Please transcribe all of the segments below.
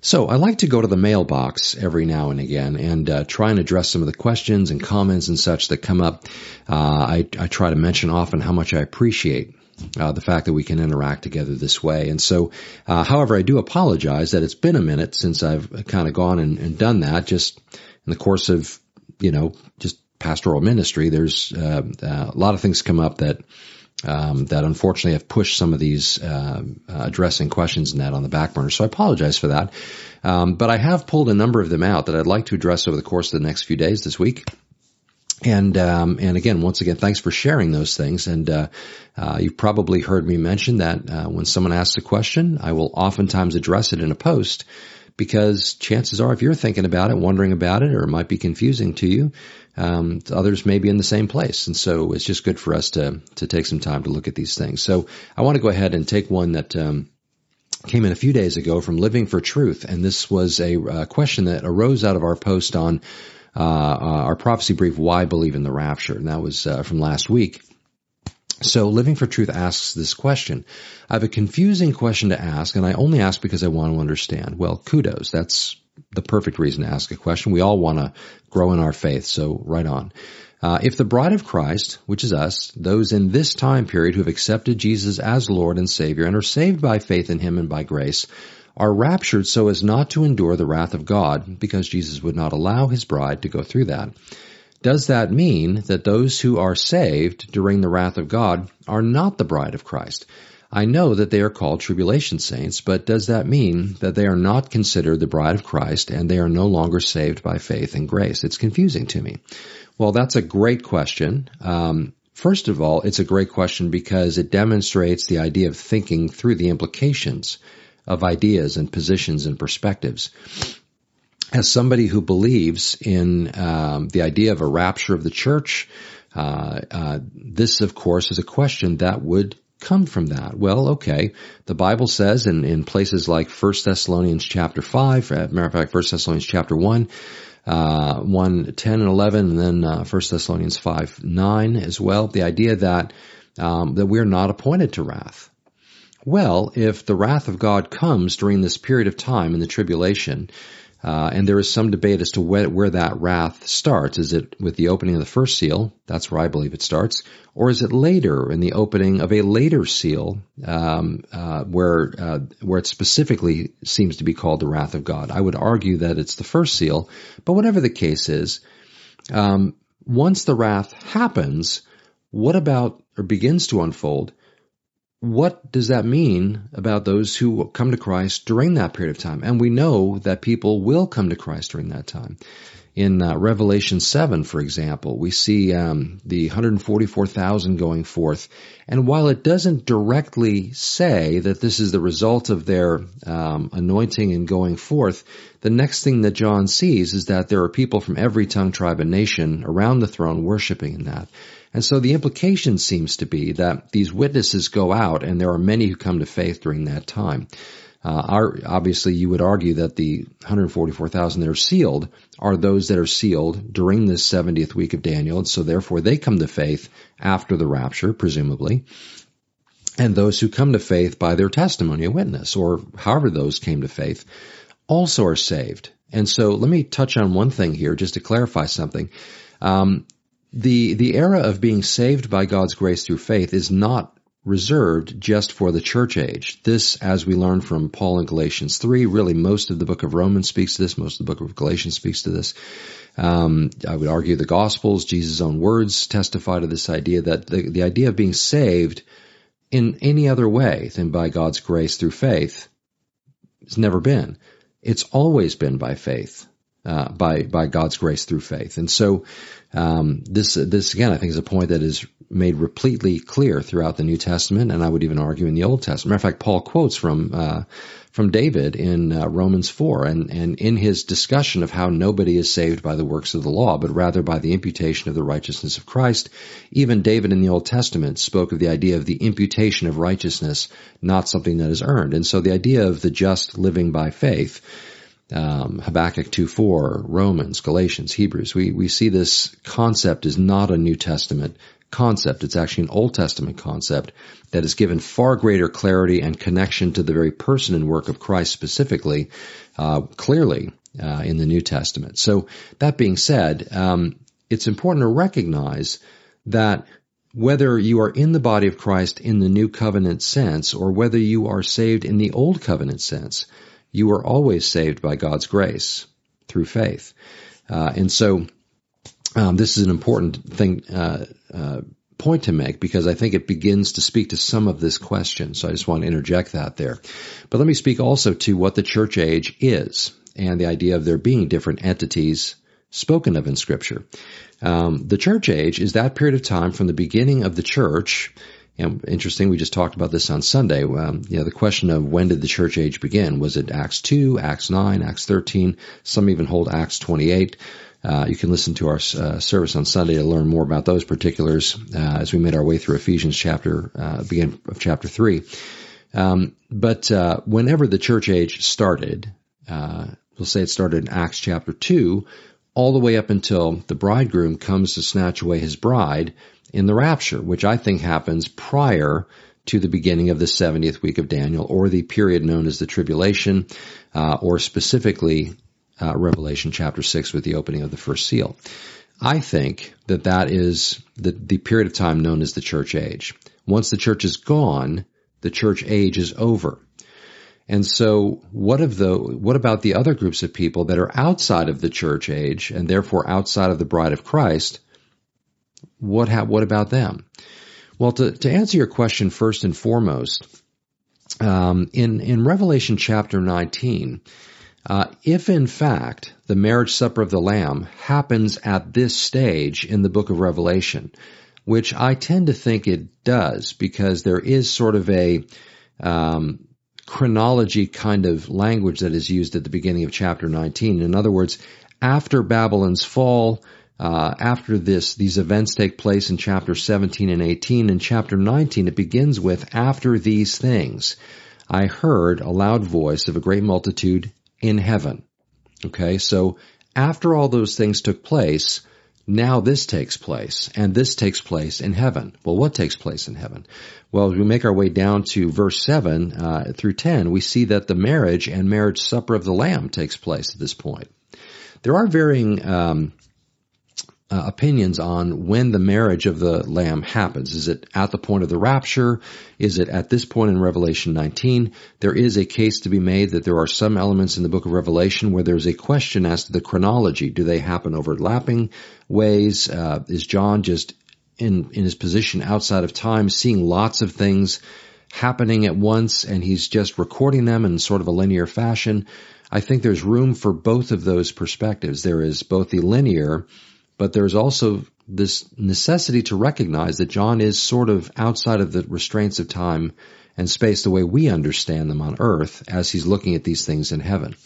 So I like to go to the mailbox every now and again and uh, try and address some of the questions and comments and such that come up. Uh, I, I, try to mention often how much I appreciate uh, the fact that we can interact together this way. And so, uh, however, I do apologize that it's been a minute since I've kind of gone and, and, done that. Just in the course of, you know, just pastoral ministry, there's uh, uh, a lot of things come up that um, that unfortunately have pushed some of these uh, uh, addressing questions in that on the back burner. So I apologize for that. Um, but I have pulled a number of them out that I'd like to address over the course of the next few days this week. And um, and again, once again, thanks for sharing those things. And uh, uh, you've probably heard me mention that uh, when someone asks a question, I will oftentimes address it in a post because chances are, if you're thinking about it, wondering about it, or it might be confusing to you, um, others may be in the same place. And so it's just good for us to, to take some time to look at these things. So I want to go ahead and take one that, um, came in a few days ago from Living for Truth. And this was a uh, question that arose out of our post on, uh, uh, our prophecy brief, Why Believe in the Rapture? And that was, uh, from last week. So Living for Truth asks this question. I have a confusing question to ask, and I only ask because I want to understand. Well, kudos. That's the perfect reason to ask a question. We all want to grow in our faith, so right on. Uh, if the bride of Christ, which is us, those in this time period who have accepted Jesus as Lord and Savior and are saved by faith in Him and by grace, are raptured so as not to endure the wrath of God, because Jesus would not allow His bride to go through that. Does that mean that those who are saved during the wrath of God are not the bride of Christ? I know that they are called tribulation saints, but does that mean that they are not considered the bride of Christ and they are no longer saved by faith and grace? It's confusing to me. Well, that's a great question. Um, first of all, it's a great question because it demonstrates the idea of thinking through the implications of ideas and positions and perspectives. As somebody who believes in um, the idea of a rapture of the church, uh, uh, this, of course, is a question that would come from that? Well, okay. The Bible says in, in places like 1 Thessalonians chapter 5, uh, matter of fact, 1 Thessalonians chapter 1, uh, 1, 10 and 11, and then uh, 1 Thessalonians 5, 9 as well, the idea that, um, that we're not appointed to wrath. Well, if the wrath of God comes during this period of time in the tribulation, uh, and there is some debate as to where, where, that wrath starts. Is it with the opening of the first seal? That's where I believe it starts. Or is it later in the opening of a later seal, um, uh, where uh, where it specifically seems to be called the wrath of God? I would argue that it's the first seal. But whatever the case is, um, once the wrath happens, what about or begins to unfold? What does that mean about those who come to Christ during that period of time? And we know that people will come to Christ during that time. In uh, Revelation 7, for example, we see um, the 144,000 going forth. And while it doesn't directly say that this is the result of their um, anointing and going forth, the next thing that John sees is that there are people from every tongue, tribe, and nation around the throne worshiping in that. And so the implication seems to be that these witnesses go out and there are many who come to faith during that time. Uh, our, obviously, you would argue that the 144,000 that are sealed are those that are sealed during this 70th week of Daniel, and so therefore they come to faith after the rapture, presumably. And those who come to faith by their testimony, a witness, or however those came to faith, also are saved. And so let me touch on one thing here just to clarify something. Um, the the era of being saved by God's grace through faith is not reserved just for the church age. This, as we learn from Paul in Galatians 3, really most of the book of Romans speaks to this, most of the book of Galatians speaks to this. Um, I would argue the Gospels, Jesus' own words testify to this idea that the, the idea of being saved in any other way than by God's grace through faith has never been. It's always been by faith. Uh, by by God's grace through faith. And so um, this this again, I think, is a point that is made repletely clear throughout the New Testament, and I would even argue in the Old Testament. Matter of fact, Paul quotes from uh, from David in uh, Romans four, and and in his discussion of how nobody is saved by the works of the law, but rather by the imputation of the righteousness of Christ. Even David in the Old Testament spoke of the idea of the imputation of righteousness, not something that is earned. And so the idea of the just living by faith um, Habakkuk 2.4, Romans, Galatians, Hebrews. We, we see this concept is not a New Testament concept. It's actually an Old Testament concept that is given far greater clarity and connection to the very person and work of Christ specifically, uh, clearly uh, in the New Testament. So that being said, um, it's important to recognize that whether you are in the body of Christ in the new covenant sense or whether you are saved in the old covenant sense, you are always saved by God's grace through faith. Uh, and so um, this is an important thing uh, uh, point to make because I think it begins to speak to some of this question. So I just want to interject that there. But let me speak also to what the church age is and the idea of there being different entities spoken of in Scripture. Um, the church age is that period of time from the beginning of the church. And interesting, we just talked about this on Sunday. Um, you know, the question of when did the church age begin? Was it Acts 2, Acts 9, Acts 13? Some even hold Acts 28. Uh, you can listen to our uh, service on Sunday to learn more about those particulars uh, as we made our way through Ephesians chapter, uh, beginning of chapter three. Um, but uh, whenever the church age started, uh, we'll say it started in Acts chapter two, all the way up until the bridegroom comes to snatch away his bride in the rapture, which I think happens prior to the beginning of the 70th week of Daniel, or the period known as the tribulation, or specifically uh, Revelation chapter 6 with the opening of the first seal. I think that that is the, the period of time known as the church age. Once the church is gone, the church age is over. And so what of the, what about the other groups of people that are outside of the church age and therefore outside of the bride of Christ? What, ha- what about them? Well, to, to answer your question first and foremost, um, in, in Revelation chapter 19, uh, if in fact the marriage supper of the Lamb happens at this stage in the book of Revelation, which I tend to think it does because there is sort of a um, chronology kind of language that is used at the beginning of chapter 19. In other words, after Babylon's fall, uh, after this, these events take place in chapter 17 and 18. In chapter 19, it begins with, after these things, I heard a loud voice of a great multitude in heaven. Okay, so after all those things took place, now this takes place, and this takes place in heaven. Well, what takes place in heaven? Well, as we make our way down to verse 7 uh, through 10, we see that the marriage and marriage supper of the Lamb takes place at this point. There are varying um, uh, opinions on when the marriage of the lamb happens. Is it at the point of the rapture? Is it at this point in Revelation 19? There is a case to be made that there are some elements in the book of Revelation where there's a question as to the chronology. Do they happen overlapping ways? Uh, is John just in, in his position outside of time seeing lots of things happening at once and he's just recording them in sort of a linear fashion? I think there's room for both of those perspectives. There is both the linear but there's also this necessity to recognize that John is sort of outside of the restraints of time and space the way we understand them on earth as he's looking at these things in heaven.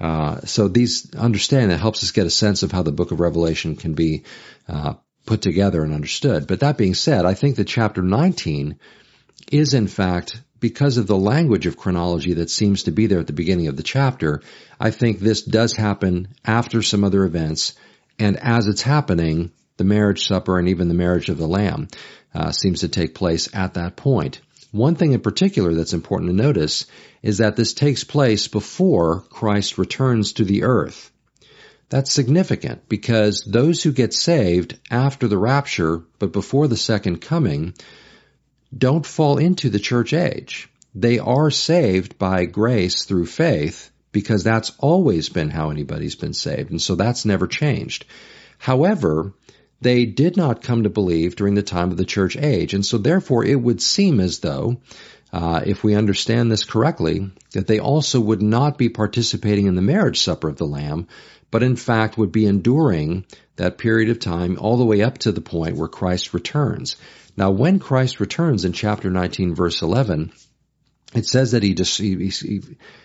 Uh, so these understanding that helps us get a sense of how the book of Revelation can be uh, put together and understood. But that being said, I think that chapter 19 is in fact because of the language of chronology that seems to be there at the beginning of the chapter, I think this does happen after some other events and as it's happening, the marriage supper and even the marriage of the lamb uh, seems to take place at that point. One thing in particular that's important to notice is that this takes place before Christ returns to the earth. That's significant because those who get saved after the rapture but before the second coming don't fall into the church age. They are saved by grace through faith because that's always been how anybody's been saved. And so that's never changed. However, they did not come to believe during the time of the church age. And so therefore it would seem as though, uh, if we understand this correctly, that they also would not be participating in the marriage supper of the Lamb, but in fact would be enduring that period of time all the way up to the point where Christ returns. Now when Christ returns in chapter 19 verse 11, it says that he, just, he, he,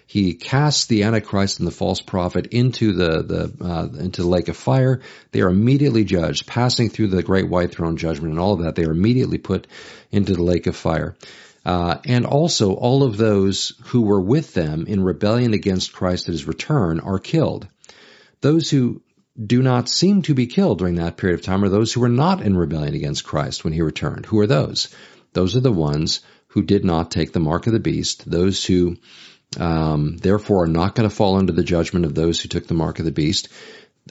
he casts the antichrist and the false prophet into the the uh, into the lake of fire. They are immediately judged, passing through the great white throne judgment and all of that. They are immediately put into the lake of fire. Uh, and also, all of those who were with them in rebellion against Christ at his return are killed. Those who do not seem to be killed during that period of time are those who were not in rebellion against Christ when he returned. Who are those? Those are the ones who did not take the mark of the beast, those who um, therefore are not going to fall under the judgment of those who took the mark of the beast.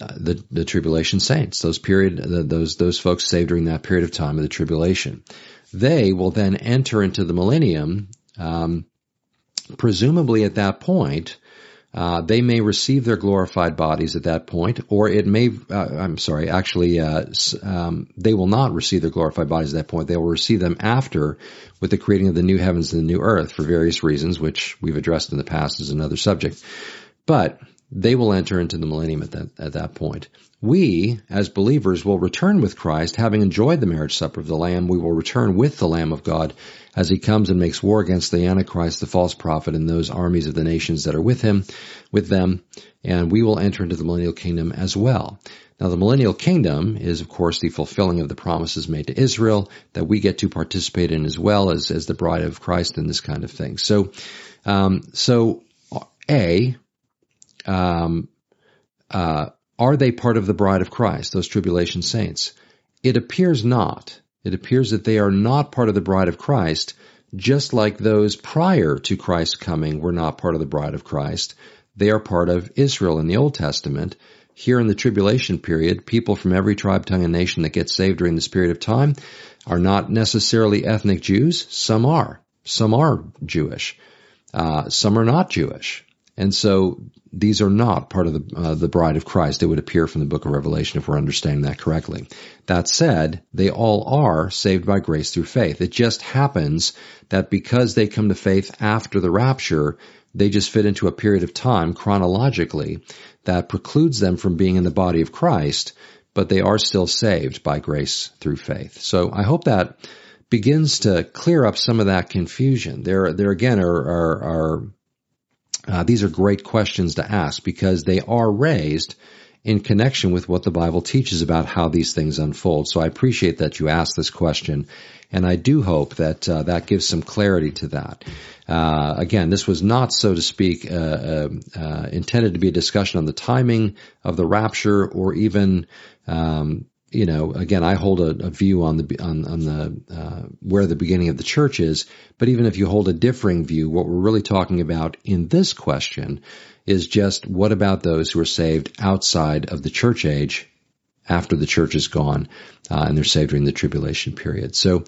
Uh, the, the tribulation saints, those period, the, those those folks saved during that period of time of the tribulation, they will then enter into the millennium. Um, presumably, at that point, uh, they may receive their glorified bodies at that point, or it may, uh, I'm sorry, actually, uh, um, they will not receive their glorified bodies at that point. They will receive them after with the creating of the new heavens and the new earth for various reasons, which we've addressed in the past as another subject. But they will enter into the millennium at that, at that point. We, as believers, will return with Christ, having enjoyed the marriage supper of the Lamb. We will return with the Lamb of God as he comes and makes war against the Antichrist, the false prophet, and those armies of the nations that are with him, with them, and we will enter into the millennial kingdom as well. Now, the millennial kingdom is, of course, the fulfilling of the promises made to Israel that we get to participate in as well as, as the bride of Christ and this kind of thing. So, um, so, A, um, uh, are they part of the bride of Christ, those tribulation saints? It appears not. It appears that they are not part of the bride of Christ, just like those prior to Christ's coming were not part of the bride of Christ. They are part of Israel in the Old Testament. Here in the tribulation period, people from every tribe, tongue, and nation that get saved during this period of time are not necessarily ethnic Jews. Some are. Some are Jewish. Uh, some are not Jewish. And so these are not part of the, uh, the bride of Christ. It would appear from the book of Revelation if we're understanding that correctly. That said, they all are saved by grace through faith. It just happens that because they come to faith after the rapture, they just fit into a period of time chronologically that precludes them from being in the body of Christ, but they are still saved by grace through faith. So I hope that begins to clear up some of that confusion. There, there again are, are, are uh, these are great questions to ask because they are raised in connection with what the Bible teaches about how these things unfold. So I appreciate that you asked this question, and I do hope that uh, that gives some clarity to that. Uh, again, this was not, so to speak, uh, uh, uh intended to be a discussion on the timing of the rapture or even um, you know, again, I hold a, a view on the on, on the uh, where the beginning of the church is. But even if you hold a differing view, what we're really talking about in this question is just what about those who are saved outside of the church age after the church is gone uh, and they're saved during the tribulation period. So,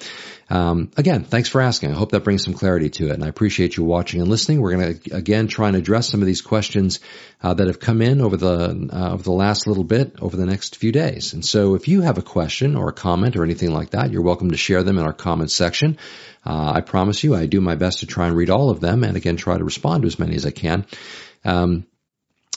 um, again, thanks for asking. I hope that brings some clarity to it, and I appreciate you watching and listening. We're going to again try and address some of these questions uh, that have come in over the uh, over the last little bit over the next few days. And so, if you have a question or a comment or anything like that, you're welcome to share them in our comments section. Uh, I promise you, I do my best to try and read all of them, and again, try to respond to as many as I can. Um,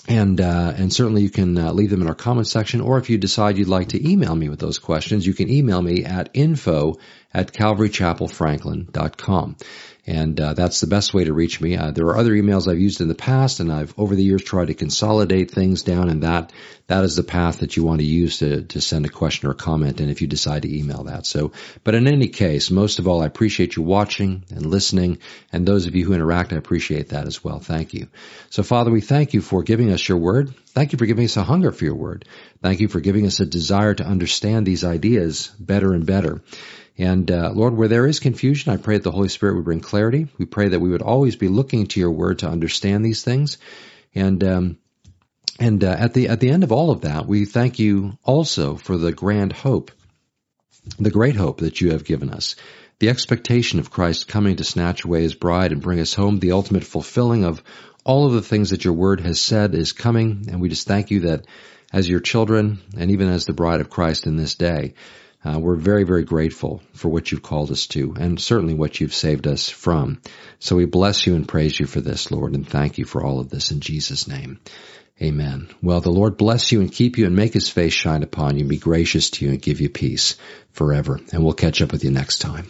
and uh, and certainly you can uh, leave them in our comment section, or if you decide you'd like to email me with those questions, you can email me at info at calvarychapelfranklin.com. And uh, that's the best way to reach me. Uh, there are other emails I've used in the past, and I've over the years tried to consolidate things down, and that that is the path that you want to use to to send a question or a comment. And if you decide to email that, so but in any case, most of all, I appreciate you watching and listening, and those of you who interact, I appreciate that as well. Thank you. So, Father, we thank you for giving us your word. Thank you for giving us a hunger for your word. Thank you for giving us a desire to understand these ideas better and better. And uh, Lord, where there is confusion, I pray that the Holy Spirit would bring clarity. We pray that we would always be looking to Your Word to understand these things. And um, and uh, at the at the end of all of that, we thank You also for the grand hope, the great hope that You have given us, the expectation of Christ coming to snatch away His bride and bring us home, the ultimate fulfilling of all of the things that Your Word has said is coming. And we just thank You that as Your children and even as the bride of Christ in this day uh, we're very, very grateful for what you've called us to and certainly what you've saved us from. So we bless you and praise you for this, Lord, and thank you for all of this in Jesus' name. Amen. Well, the Lord bless you and keep you and make his face shine upon you, and be gracious to you and give you peace forever. And we'll catch up with you next time.